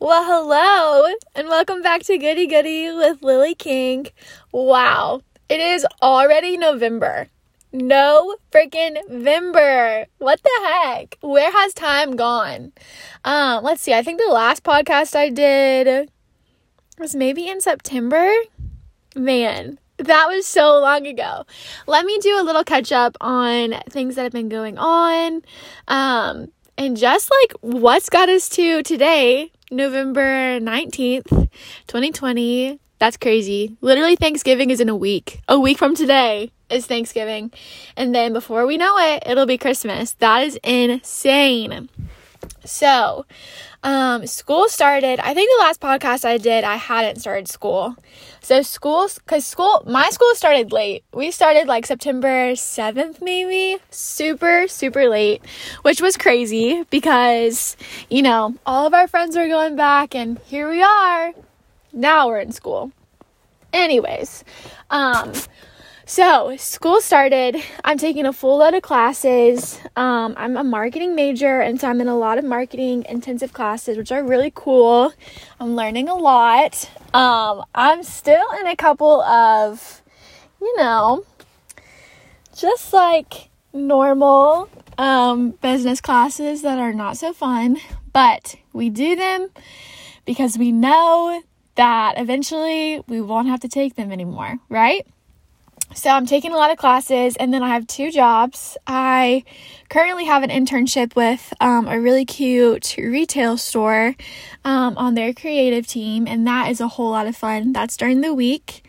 Well, hello, and welcome back to Goody Goody with Lily King. Wow, it is already November. No freaking November. What the heck? Where has time gone? Um, let's see. I think the last podcast I did was maybe in September. Man, that was so long ago. Let me do a little catch up on things that have been going on. Um, and just like what's got us to today, November 19th, 2020. That's crazy. Literally, Thanksgiving is in a week. A week from today is Thanksgiving. And then before we know it, it'll be Christmas. That is insane. So, um, school started. I think the last podcast I did, I hadn't started school. So school, cause school, my school started late. We started like September 7th, maybe. Super, super late, which was crazy because, you know, all of our friends were going back and here we are. Now we're in school. Anyways, um, so, school started. I'm taking a full load of classes. Um, I'm a marketing major, and so I'm in a lot of marketing intensive classes, which are really cool. I'm learning a lot. Um, I'm still in a couple of, you know, just like normal um, business classes that are not so fun, but we do them because we know that eventually we won't have to take them anymore, right? So I'm taking a lot of classes and then I have two jobs. I currently have an internship with um, a really cute retail store um, on their creative team, and that is a whole lot of fun. That's during the week.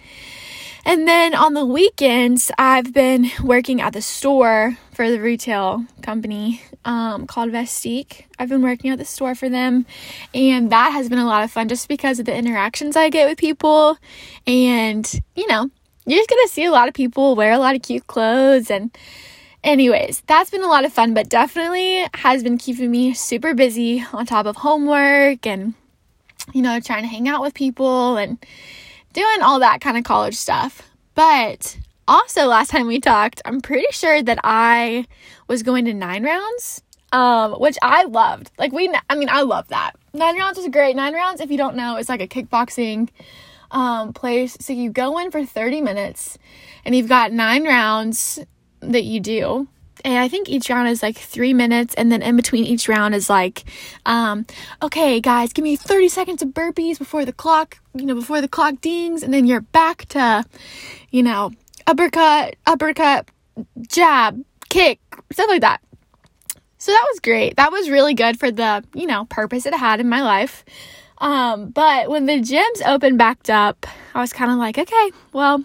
And then on the weekends, I've been working at the store for the retail company um, called Vestique. I've been working at the store for them, and that has been a lot of fun just because of the interactions I get with people. And, you know, you're just gonna see a lot of people wear a lot of cute clothes and anyways that's been a lot of fun but definitely has been keeping me super busy on top of homework and you know trying to hang out with people and doing all that kind of college stuff. But also last time we talked i'm pretty sure that i was going to nine rounds um, which i loved. Like we i mean i love that. Nine rounds was great. Nine rounds if you don't know it's like a kickboxing um, place. So you go in for 30 minutes and you've got nine rounds that you do. And I think each round is like three minutes, and then in between each round is like, um, okay, guys, give me 30 seconds of burpees before the clock, you know, before the clock dings, and then you're back to, you know, uppercut, uppercut, jab, kick, stuff like that. So that was great. That was really good for the, you know, purpose it had in my life. Um, but when the gyms opened back up, I was kind of like, okay, well,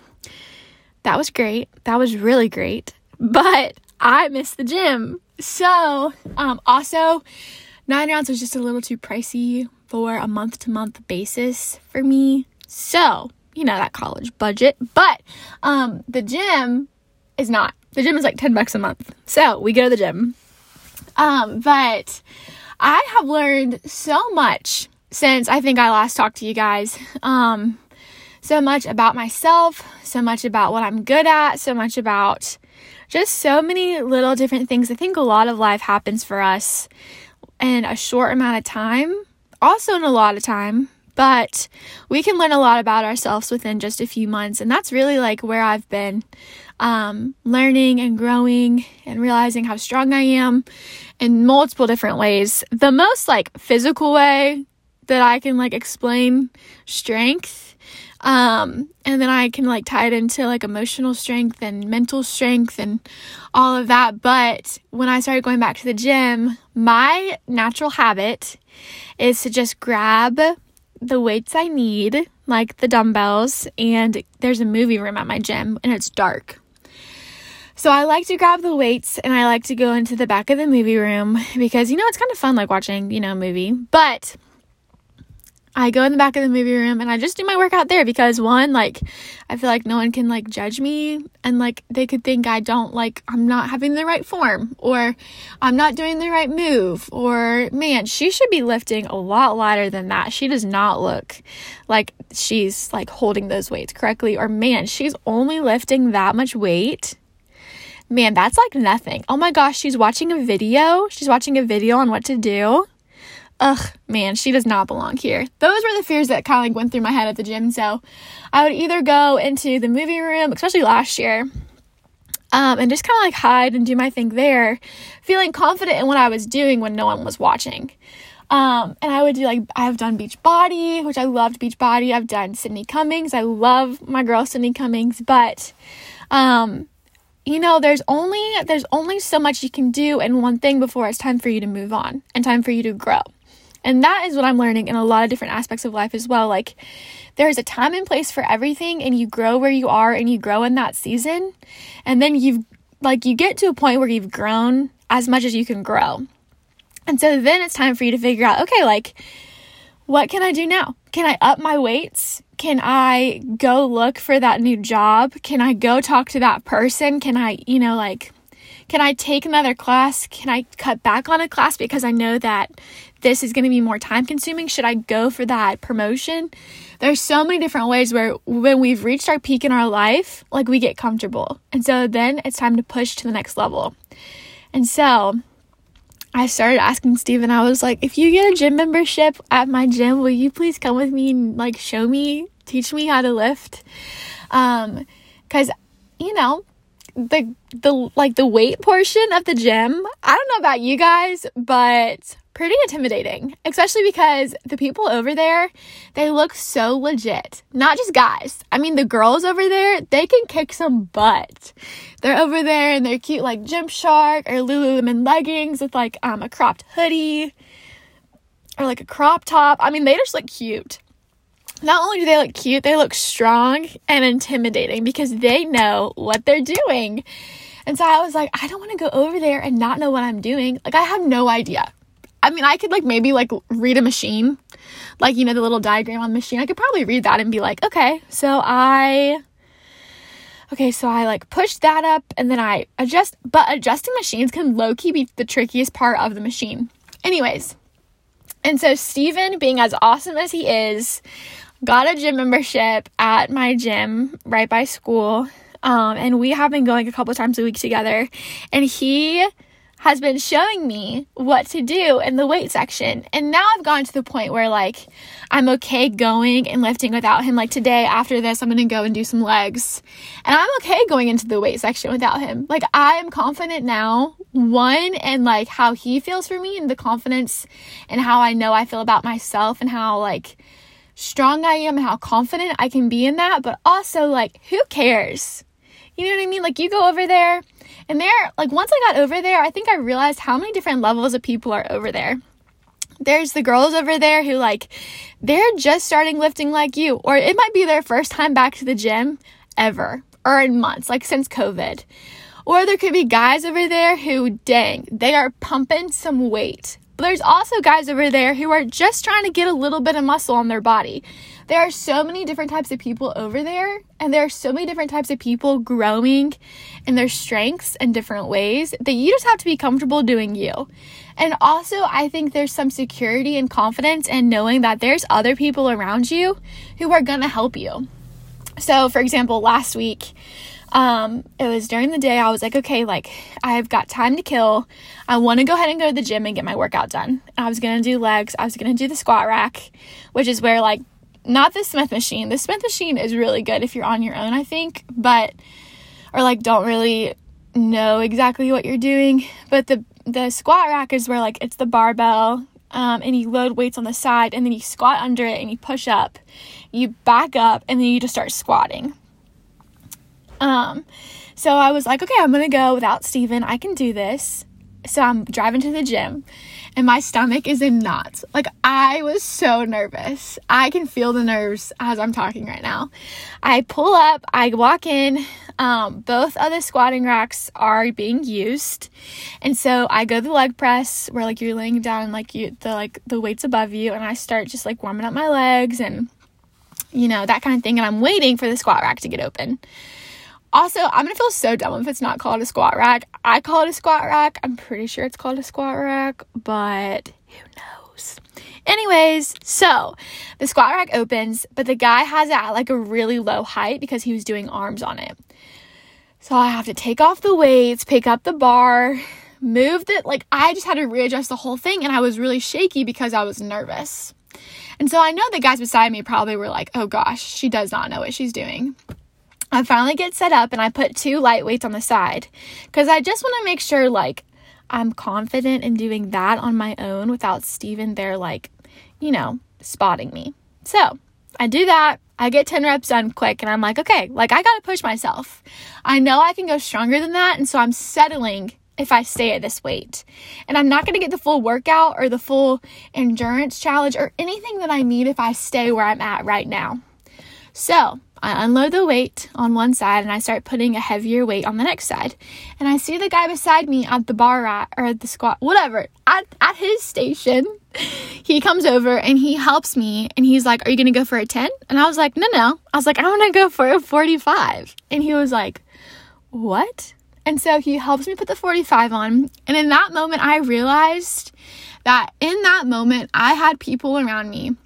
that was great. That was really great. But I missed the gym. So, um, also, nine rounds was just a little too pricey for a month to month basis for me. So, you know, that college budget. But, um, the gym is not. The gym is like 10 bucks a month. So, we go to the gym. Um, but I have learned so much since I think I last talked to you guys. Um, so much about myself, so much about what I'm good at, so much about just so many little different things. I think a lot of life happens for us in a short amount of time, also in a lot of time, but we can learn a lot about ourselves within just a few months. And that's really like where I've been um, learning and growing and realizing how strong I am in multiple different ways. The most like physical way that I can like explain strength. Um, and then I can like tie it into like emotional strength and mental strength and all of that. But when I started going back to the gym, my natural habit is to just grab the weights I need, like the dumbbells, and there's a movie room at my gym and it's dark. So I like to grab the weights and I like to go into the back of the movie room because you know it's kind of fun like watching, you know, a movie. But I go in the back of the movie room and I just do my workout there because one, like, I feel like no one can like judge me and like they could think I don't like, I'm not having the right form or I'm not doing the right move or man, she should be lifting a lot lighter than that. She does not look like she's like holding those weights correctly or man, she's only lifting that much weight. Man, that's like nothing. Oh my gosh, she's watching a video. She's watching a video on what to do ugh, man, she does not belong here. Those were the fears that kind of like went through my head at the gym. So I would either go into the movie room, especially last year, um, and just kind of like hide and do my thing there, feeling confident in what I was doing when no one was watching. Um, and I would do like, I've done Beachbody, which I loved Beachbody. I've done Sydney Cummings. I love my girl Sydney Cummings, but, um, you know, there's only, there's only so much you can do in one thing before it's time for you to move on and time for you to grow. And that is what I'm learning in a lot of different aspects of life as well. Like, there's a time and place for everything, and you grow where you are and you grow in that season. And then you've, like, you get to a point where you've grown as much as you can grow. And so then it's time for you to figure out okay, like, what can I do now? Can I up my weights? Can I go look for that new job? Can I go talk to that person? Can I, you know, like, can I take another class? Can I cut back on a class because I know that this is going to be more time consuming? Should I go for that promotion? There's so many different ways where when we've reached our peak in our life, like we get comfortable. And so then it's time to push to the next level. And so I started asking Steven, I was like, if you get a gym membership at my gym, will you please come with me and like show me, teach me how to lift? Um, cause you know, the, the, like the weight portion of the gym, I don't know about you guys, but pretty intimidating, especially because the people over there, they look so legit. Not just guys. I mean, the girls over there, they can kick some butt. They're over there in their cute like Gymshark or Lululemon leggings with like um, a cropped hoodie or like a crop top. I mean, they just look cute. Not only do they look cute, they look strong and intimidating because they know what they're doing. And so I was like, I don't want to go over there and not know what I'm doing. Like, I have no idea. I mean, I could like maybe like read a machine, like, you know, the little diagram on the machine. I could probably read that and be like, okay, so I, okay, so I like pushed that up and then I adjust, but adjusting machines can low key be the trickiest part of the machine. Anyways, and so Steven, being as awesome as he is, got a gym membership at my gym right by school. Um, and we have been going a couple times a week together. And he has been showing me what to do in the weight section. And now I've gone to the point where like I'm okay going and lifting without him. Like today after this, I'm to go and do some legs. And I'm okay going into the weight section without him. Like I am confident now, one, and like how he feels for me and the confidence and how I know I feel about myself and how like strong I am and how confident I can be in that. But also like who cares? You know what I mean? Like you go over there and there, like once I got over there, I think I realized how many different levels of people are over there. There's the girls over there who like they're just starting lifting like you, or it might be their first time back to the gym ever, or in months, like since COVID. Or there could be guys over there who, dang, they are pumping some weight. But there's also guys over there who are just trying to get a little bit of muscle on their body. There are so many different types of people over there, and there are so many different types of people growing in their strengths in different ways that you just have to be comfortable doing you. And also, I think there's some security and confidence in knowing that there's other people around you who are gonna help you. So, for example, last week, um, it was during the day. I was like, okay, like I've got time to kill. I want to go ahead and go to the gym and get my workout done. I was gonna do legs. I was gonna do the squat rack, which is where like not the Smith machine. The Smith machine is really good if you're on your own, I think, but or like don't really know exactly what you're doing. But the the squat rack is where like it's the barbell. Um, and you load weights on the side and then you squat under it and you push up you back up and then you just start squatting um, so I was like, okay, I'm gonna go without Steven. I can do this. So I'm driving to the gym and my stomach is in knots. Like I was so nervous. I can feel the nerves as I'm talking right now. I pull up, I walk in, um, both other squatting racks are being used. And so I go the leg press where like you're laying down like you the like the weights above you and I start just like warming up my legs and you know, that kind of thing and I'm waiting for the squat rack to get open. Also, I'm gonna feel so dumb if it's not called a squat rack. I call it a squat rack. I'm pretty sure it's called a squat rack, but who knows? Anyways, so the squat rack opens, but the guy has it at like a really low height because he was doing arms on it. So I have to take off the weights, pick up the bar, move it. Like I just had to readjust the whole thing and I was really shaky because I was nervous. And so I know the guys beside me probably were like, oh gosh, she does not know what she's doing. I finally get set up and I put two light weights on the side because I just want to make sure like I'm confident in doing that on my own without Steven there like, you know, spotting me. So I do that. I get 10 reps done quick and I'm like, okay, like I gotta push myself. I know I can go stronger than that. And so I'm settling if I stay at this weight. And I'm not gonna get the full workout or the full endurance challenge or anything that I need if I stay where I'm at right now. So I unload the weight on one side and I start putting a heavier weight on the next side. And I see the guy beside me at the bar rack or at the squat, whatever, at, at his station. He comes over and he helps me and he's like, Are you gonna go for a 10? And I was like, No, no. I was like, I wanna go for a 45. And he was like, What? And so he helps me put the 45 on. And in that moment, I realized that in that moment, I had people around me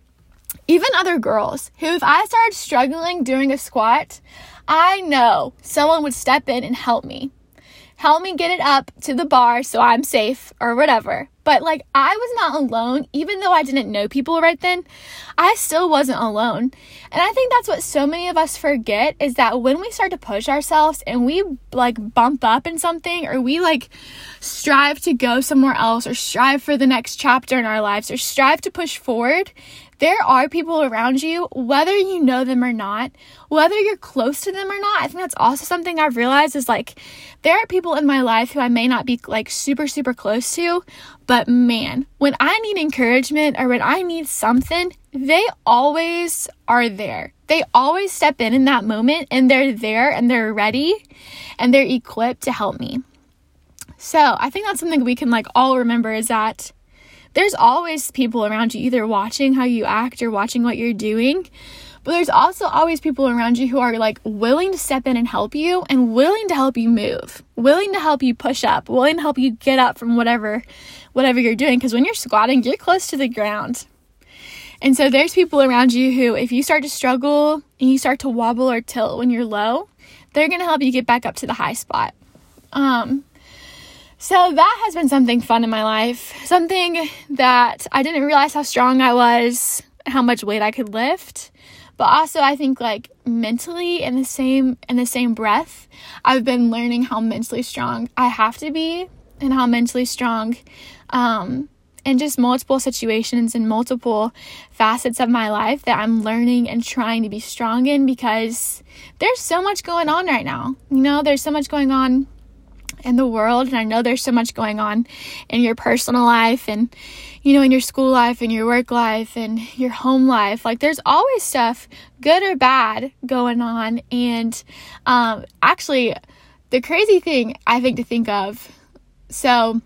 even other girls who, if I started struggling doing a squat, I know someone would step in and help me. Help me get it up to the bar so I'm safe or whatever. But like, I was not alone, even though I didn't know people right then, I still wasn't alone. And I think that's what so many of us forget is that when we start to push ourselves and we like bump up in something or we like strive to go somewhere else or strive for the next chapter in our lives or strive to push forward, there are people around you, whether you know them or not, whether you're close to them or not. I think that's also something I've realized is like there are people in my life who I may not be like super, super close to, but man, when I need encouragement or when I need something, they always are there. They always step in in that moment and they're there and they're ready and they're equipped to help me. So I think that's something we can like all remember is that there's always people around you either watching how you act or watching what you're doing. But there's also always people around you who are like willing to step in and help you and willing to help you move, willing to help you push up, willing to help you get up from whatever whatever you're doing because when you're squatting, you're close to the ground. And so there's people around you who if you start to struggle and you start to wobble or tilt when you're low, they're going to help you get back up to the high spot. Um so that has been something fun in my life. Something that I didn't realize how strong I was, how much weight I could lift. But also I think like mentally in the same in the same breath, I've been learning how mentally strong I have to be and how mentally strong um in just multiple situations and multiple facets of my life that I'm learning and trying to be strong in because there's so much going on right now. You know, there's so much going on in the world and I know there's so much going on in your personal life and you know in your school life and your work life and your home life like there's always stuff good or bad going on. And um actually the crazy thing I think to think of so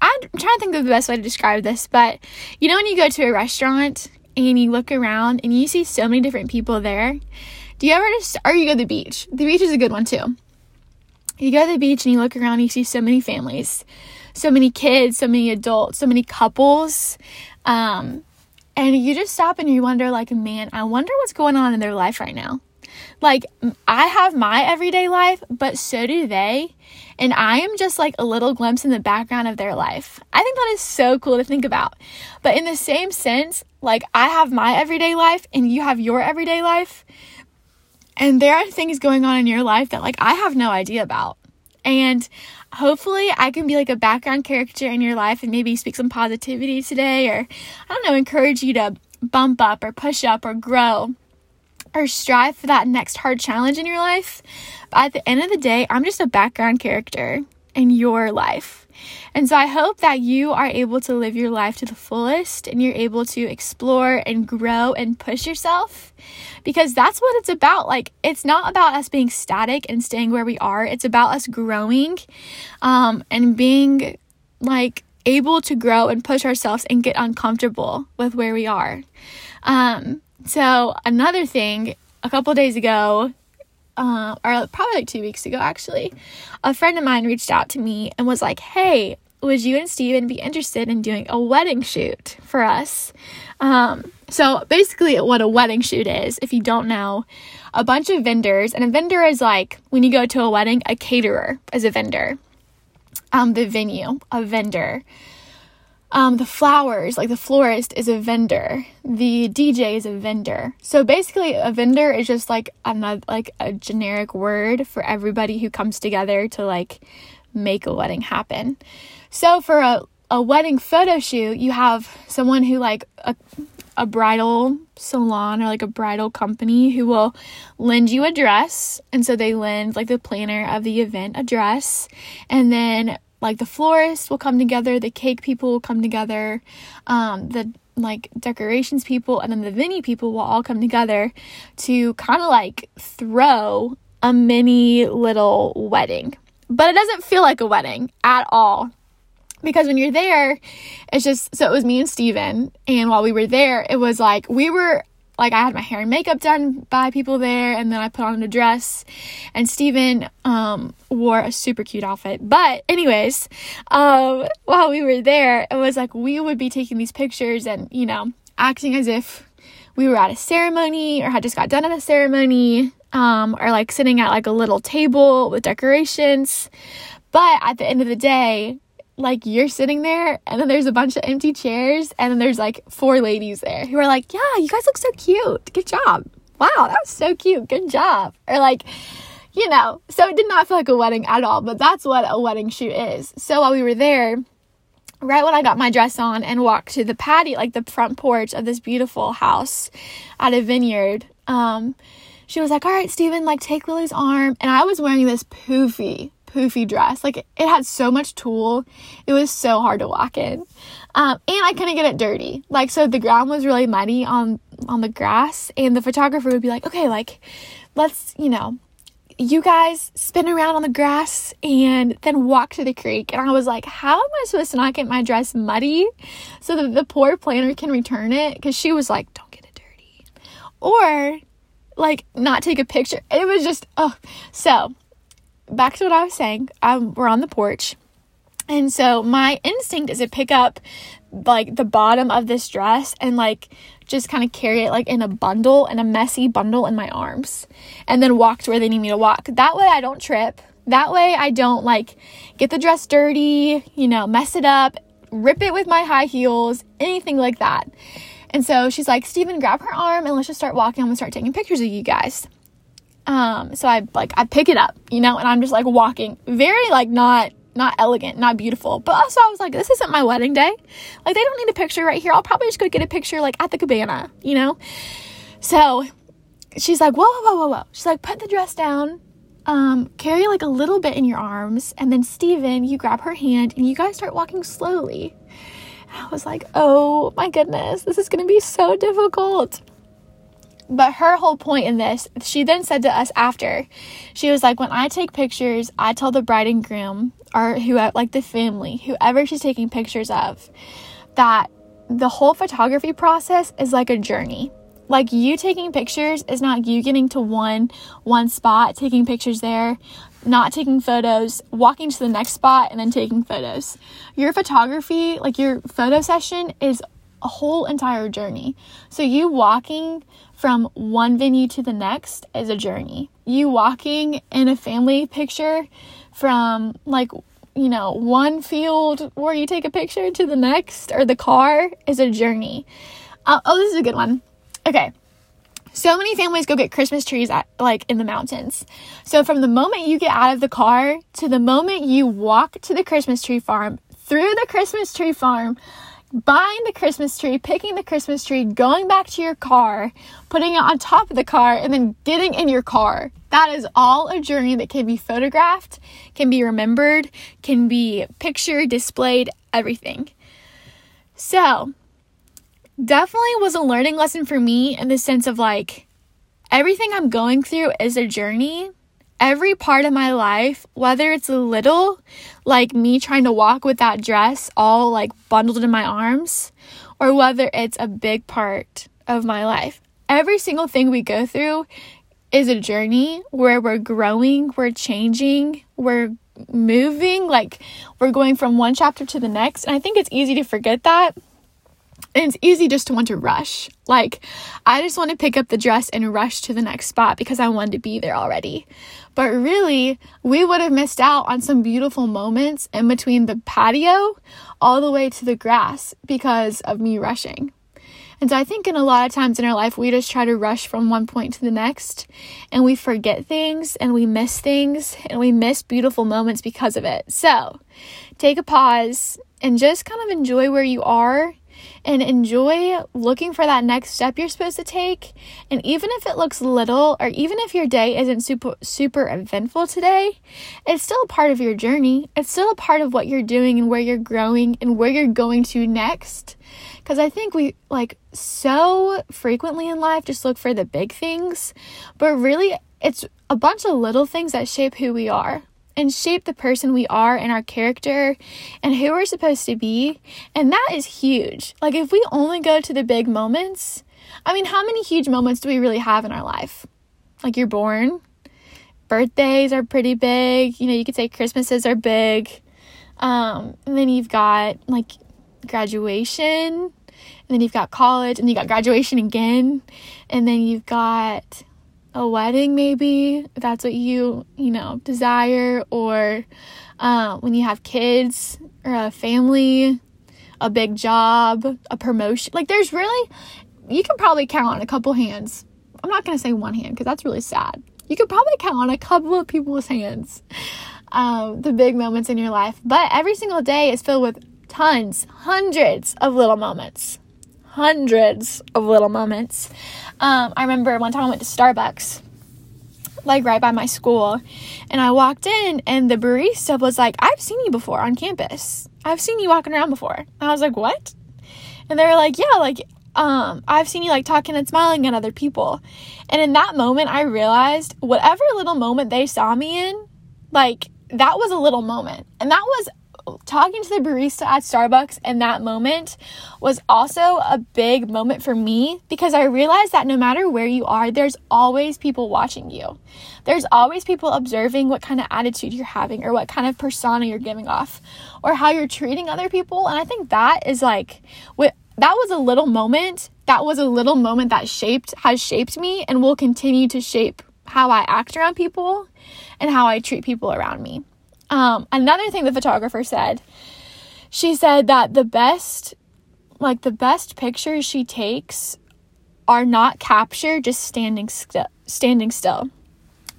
I'm trying to think of the best way to describe this but you know when you go to a restaurant and you look around and you see so many different people there do you ever just or you go to the beach. The beach is a good one too. You go to the beach and you look around, and you see so many families, so many kids, so many adults, so many couples. Um, and you just stop and you wonder, like, man, I wonder what's going on in their life right now. Like, I have my everyday life, but so do they. And I am just like a little glimpse in the background of their life. I think that is so cool to think about. But in the same sense, like, I have my everyday life and you have your everyday life. And there are things going on in your life that like I have no idea about. And hopefully I can be like a background character in your life and maybe speak some positivity today or I don't know, encourage you to bump up or push up or grow or strive for that next hard challenge in your life. But at the end of the day, I'm just a background character in your life. And so I hope that you are able to live your life to the fullest and you're able to explore and grow and push yourself because that's what it's about. Like, it's not about us being static and staying where we are, it's about us growing um, and being like able to grow and push ourselves and get uncomfortable with where we are. Um, so, another thing, a couple days ago, uh, or probably like two weeks ago, actually, a friend of mine reached out to me and was like, Hey, would you and Steven be interested in doing a wedding shoot for us? Um, so basically, what a wedding shoot is, if you don't know, a bunch of vendors, and a vendor is like when you go to a wedding, a caterer is a vendor. um, the venue, a vendor. Um, the flowers, like the florist, is a vendor. The DJ is a vendor. So basically, a vendor is just like another, like a generic word for everybody who comes together to like make a wedding happen. So for a, a wedding photo shoot, you have someone who like a, a bridal salon or like a bridal company who will lend you a dress. And so they lend like the planner of the event a dress. And then like the florists will come together, the cake people will come together, um, the like decorations people, and then the venue people will all come together to kind of like throw a mini little wedding. But it doesn't feel like a wedding at all because when you're there, it's just so it was me and Steven. And while we were there, it was like we were like I had my hair and makeup done by people there, and then I put on a dress, and Steven um, wore a super cute outfit. But anyways, um, while we were there, it was like we would be taking these pictures and you know acting as if we were at a ceremony or had just got done at a ceremony, um, or like sitting at like a little table with decorations. But at the end of the day, like you're sitting there and then there's a bunch of empty chairs and then there's like four ladies there who are like, "Yeah, you guys look so cute. Good job. Wow, that was so cute. Good job." Or like, you know, so it did not feel like a wedding at all, but that's what a wedding shoot is. So while we were there, right when I got my dress on and walked to the patio, like the front porch of this beautiful house at a vineyard, um, she was like, All right, Steven, like take Lily's arm. And I was wearing this poofy, poofy dress. Like it had so much tulle. It was so hard to walk in. Um, and I couldn't get it dirty. Like so the ground was really muddy on on the grass and the photographer would be like, "Okay, like let's, you know, you guys spin around on the grass and then walk to the creek." And I was like, "How am I supposed to not get my dress muddy so that the poor planner can return it?" Cuz she was like, "Don't get it dirty." Or like not take a picture. It was just oh. So, back to what I was saying. Um, we're on the porch. And so my instinct is to pick up like the bottom of this dress and like just kind of carry it like in a bundle in a messy bundle in my arms and then walk to where they need me to walk. That way I don't trip. That way I don't like get the dress dirty, you know, mess it up, rip it with my high heels, anything like that. And so she's like, Steven, grab her arm and let's just start walking. I'm gonna start taking pictures of you guys. Um, so I like I pick it up, you know, and I'm just like walking, very like not not elegant, not beautiful. But also I was like, this isn't my wedding day. Like they don't need a picture right here. I'll probably just go get a picture like at the cabana, you know? So she's like, whoa, whoa, whoa, whoa. She's like, put the dress down. Um, carry like a little bit in your arms, and then Steven, you grab her hand and you guys start walking slowly. I was like, oh my goodness, this is to be so difficult. But her whole point in this, she then said to us after, she was like, when I take pictures, I tell the bride and groom or who, like the family, whoever she's taking pictures of, that the whole photography process is like a journey. Like you taking pictures is not you getting to one one spot, taking pictures there, not taking photos, walking to the next spot, and then taking photos. Your photography, like your photo session, is a whole entire journey. So, you walking from one venue to the next is a journey. You walking in a family picture from like, you know, one field where you take a picture to the next or the car is a journey. Uh, oh, this is a good one. Okay, so many families go get Christmas trees at, like in the mountains. So from the moment you get out of the car to the moment you walk to the Christmas tree farm, through the Christmas tree farm, buying the Christmas tree, picking the Christmas tree, going back to your car, putting it on top of the car, and then getting in your car. That is all a journey that can be photographed, can be remembered, can be pictured, displayed, everything. So, definitely was a learning lesson for me in the sense of like everything I'm going through is a journey. Every part of my life, whether it's a little, like me trying to walk with that dress all like bundled in my arms, or whether it's a big part of my life, every single thing we go through is a journey where we're growing, we're changing, we're moving, like we're going from one chapter to the next. And I think it's easy to forget that And it's easy just to want to rush. Like, I just want to pick up the dress and rush to the next spot because I wanted to be there already. But really, we would have missed out on some beautiful moments in between the patio all the way to the grass because of me rushing. And so I think in a lot of times in our life, we just try to rush from one point to the next and we forget things and we miss things and we miss beautiful moments because of it. So take a pause and just kind of enjoy where you are and enjoy looking for that next step you're supposed to take. And even if it looks little, or even if your day isn't super, super eventful today, it's still a part of your journey. It's still a part of what you're doing and where you're growing and where you're going to next. Because I think we like so frequently in life just look for the big things, but really it's a bunch of little things that shape who we are and shape the person we are and our character and who we're supposed to be. And that is huge. Like, if we only go to the big moments, I mean, how many huge moments do we really have in our life? Like, you're born, birthdays are pretty big. You know, you could say Christmases are big. Um, and then you've got like graduation, and then you've got college, and you got graduation again, and then you've got a wedding maybe that's what you you know desire or uh, when you have kids or a family a big job a promotion like there's really you can probably count on a couple hands. I'm not going to say one hand because that's really sad. You could probably count on a couple of people's hands um, the big moments in your life but every single day is filled with tons hundreds of little moments hundreds of little moments. Um, I remember one time I went to Starbucks, like right by my school, and I walked in, and the barista was like, I've seen you before on campus. I've seen you walking around before. And I was like, What? And they were like, Yeah, like, um, I've seen you like talking and smiling at other people. And in that moment, I realized whatever little moment they saw me in, like, that was a little moment. And that was talking to the barista at Starbucks in that moment was also a big moment for me because I realized that no matter where you are, there's always people watching you. There's always people observing what kind of attitude you're having or what kind of persona you're giving off or how you're treating other people. And I think that is like what that was a little moment. That was a little moment that shaped has shaped me and will continue to shape how I act around people and how I treat people around me. Um, another thing the photographer said, she said that the best, like the best pictures she takes are not captured just standing still, standing still.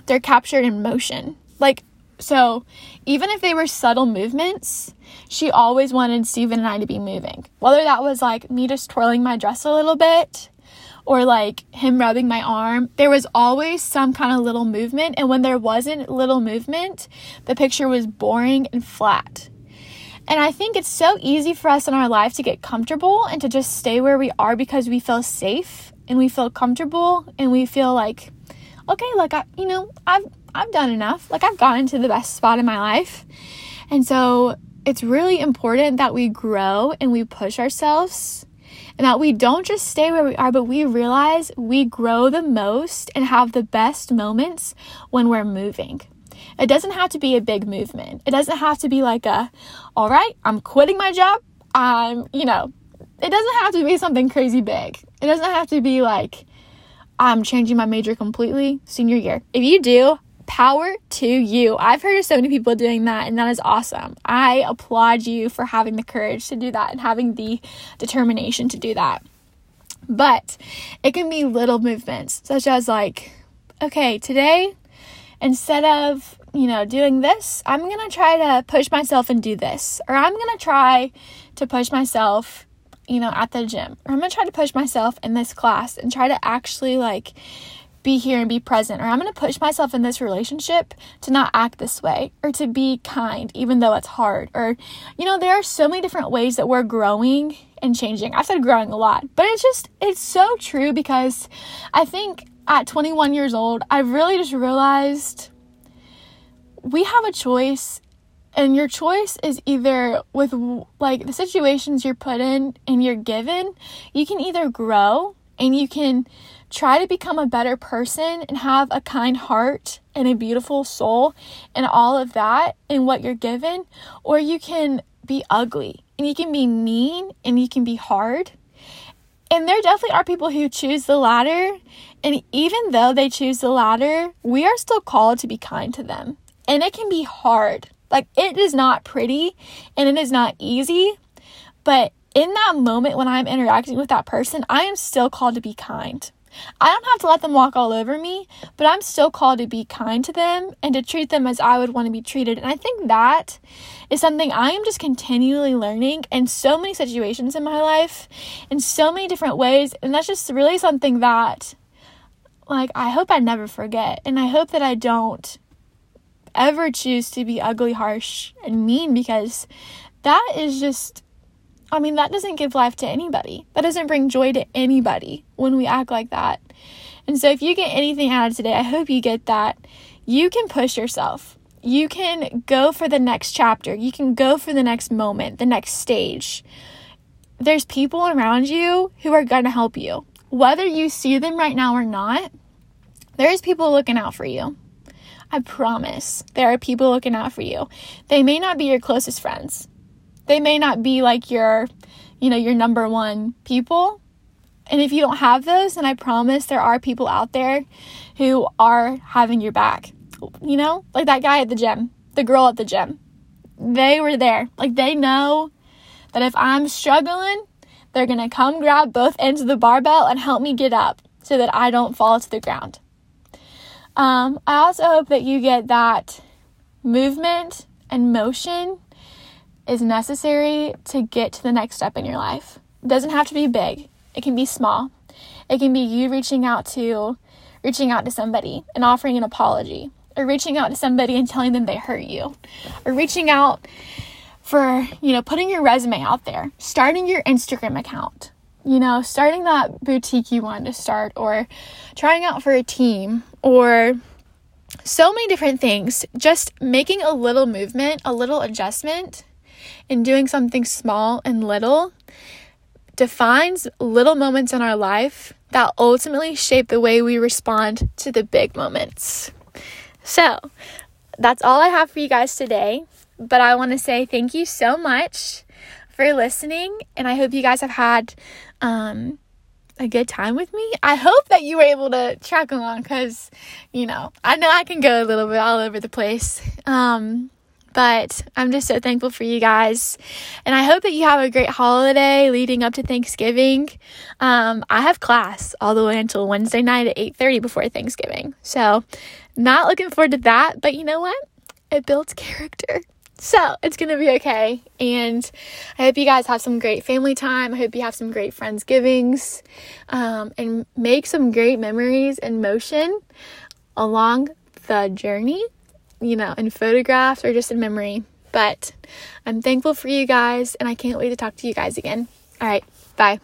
They're captured in motion. Like, so even if they were subtle movements, she always wanted Steven and I to be moving. Whether that was like me just twirling my dress a little bit or like him rubbing my arm. There was always some kind of little movement. And when there wasn't little movement, the picture was boring and flat. And I think it's so easy for us in our life to get comfortable and to just stay where we are because we feel safe and we feel comfortable and we feel like, okay, like I, you know, I've I've done enough. Like I've gotten to the best spot in my life. And so it's really important that we grow and we push ourselves and that we don't just stay where we are, but we realize we grow the most and have the best moments when we're moving. It doesn't have to be a big movement. It doesn't have to be like a, all right, I'm quitting my job. I'm, you know, it doesn't have to be something crazy big. It doesn't have to be like, I'm changing my major completely senior year. If you do, power to you. I've heard of so many people doing that, and that is awesome. I applaud you for having the courage to do that and having the determination to do that. But it can be little movements, such as like, okay, today, instead of you know, doing this, I'm gonna try to push myself and do this. Or I'm gonna try to push myself, you know, at the gym. Or I'm gonna try to push myself in this class and try to actually like be here and be present, or I'm going to push myself in this relationship to not act this way, or to be kind, even though it's hard. Or, you know, there are so many different ways that we're growing and changing. I've said growing a lot, but it's just, it's so true because I think at 21 years old, I've really just realized we have a choice and your choice is either with like the situations you're put in and you're given you can either grow and you can try to become a better person and have a kind heart and a beautiful soul and all of that in what you're given, or you can be ugly and you can be mean and you can be hard And there definitely are people who choose the latter. And even though they choose the latter, we are still called to be kind to them. And it can be hard. Like, it is not pretty and it is not easy. But in that moment when I'm interacting with that person, I am still called to be kind. I don't have to let them walk all over me, but I'm still called to be kind to them and to treat them as I would want to be treated. And I think that is something I am just continually learning in so many situations in my life, in so many different ways. And that's just really something that, like, I hope I never forget. And I hope that I don't ever choose to be ugly, harsh, and mean because that is just I mean, that doesn't give life to anybody. That doesn't bring joy to anybody when we act like that. And so, if you get anything out of today, I hope you get that. You can push yourself. You can go for the next chapter. You can go for the next moment, the next stage. There's people around you who are going to help you. Whether you see them right now or not, there's people looking out for you. I promise there are people looking out for you. They may not be your closest friends, they may not be like your, you know, your number one people. And if you don't have those, then I promise there are people out there who are having your back. You know, like that guy at the gym, the girl at the gym. They were there. Like they know that if I'm struggling, they're going to come grab both ends of the barbell and help me get up so that I don't fall to the ground. Um, I also hope that you get that movement and motion is necessary to get to the next step in your life. It doesn't have to be big. It can be small. It can be you reaching out to reaching out to somebody and offering an apology or reaching out to somebody and telling them they hurt you or reaching out for, you know, putting your resume out there, starting your Instagram account, you know, starting that boutique you want to start or trying out for a team or so many different things. Just making a little movement, a little adjustment and doing something small and little defines little moments in our life that ultimately shape the way we respond to the big moments. So, that's all I have for you guys today. But I want to say thank you so much for listening, and I hope you guys have had um, a good time with me. I hope that you were able to track along because, you know, I know I can go a little bit all over the place. Um, but I'm just so thankful for you guys. And I hope that you have a great holiday leading up to Thanksgiving. Um, I have class all the way until Wednesday night at 8:30 before Thanksgiving. So not looking forward to that, but you know what? It builds character. So it's gonna be okay. And I hope you guys have some great family time. I hope you have some great Friendsgivings um, and make some great memories in motion along the journey you know, in photographs or just in memory. But I'm thankful for you guys and I can't wait to talk to you guys again. All right, bye.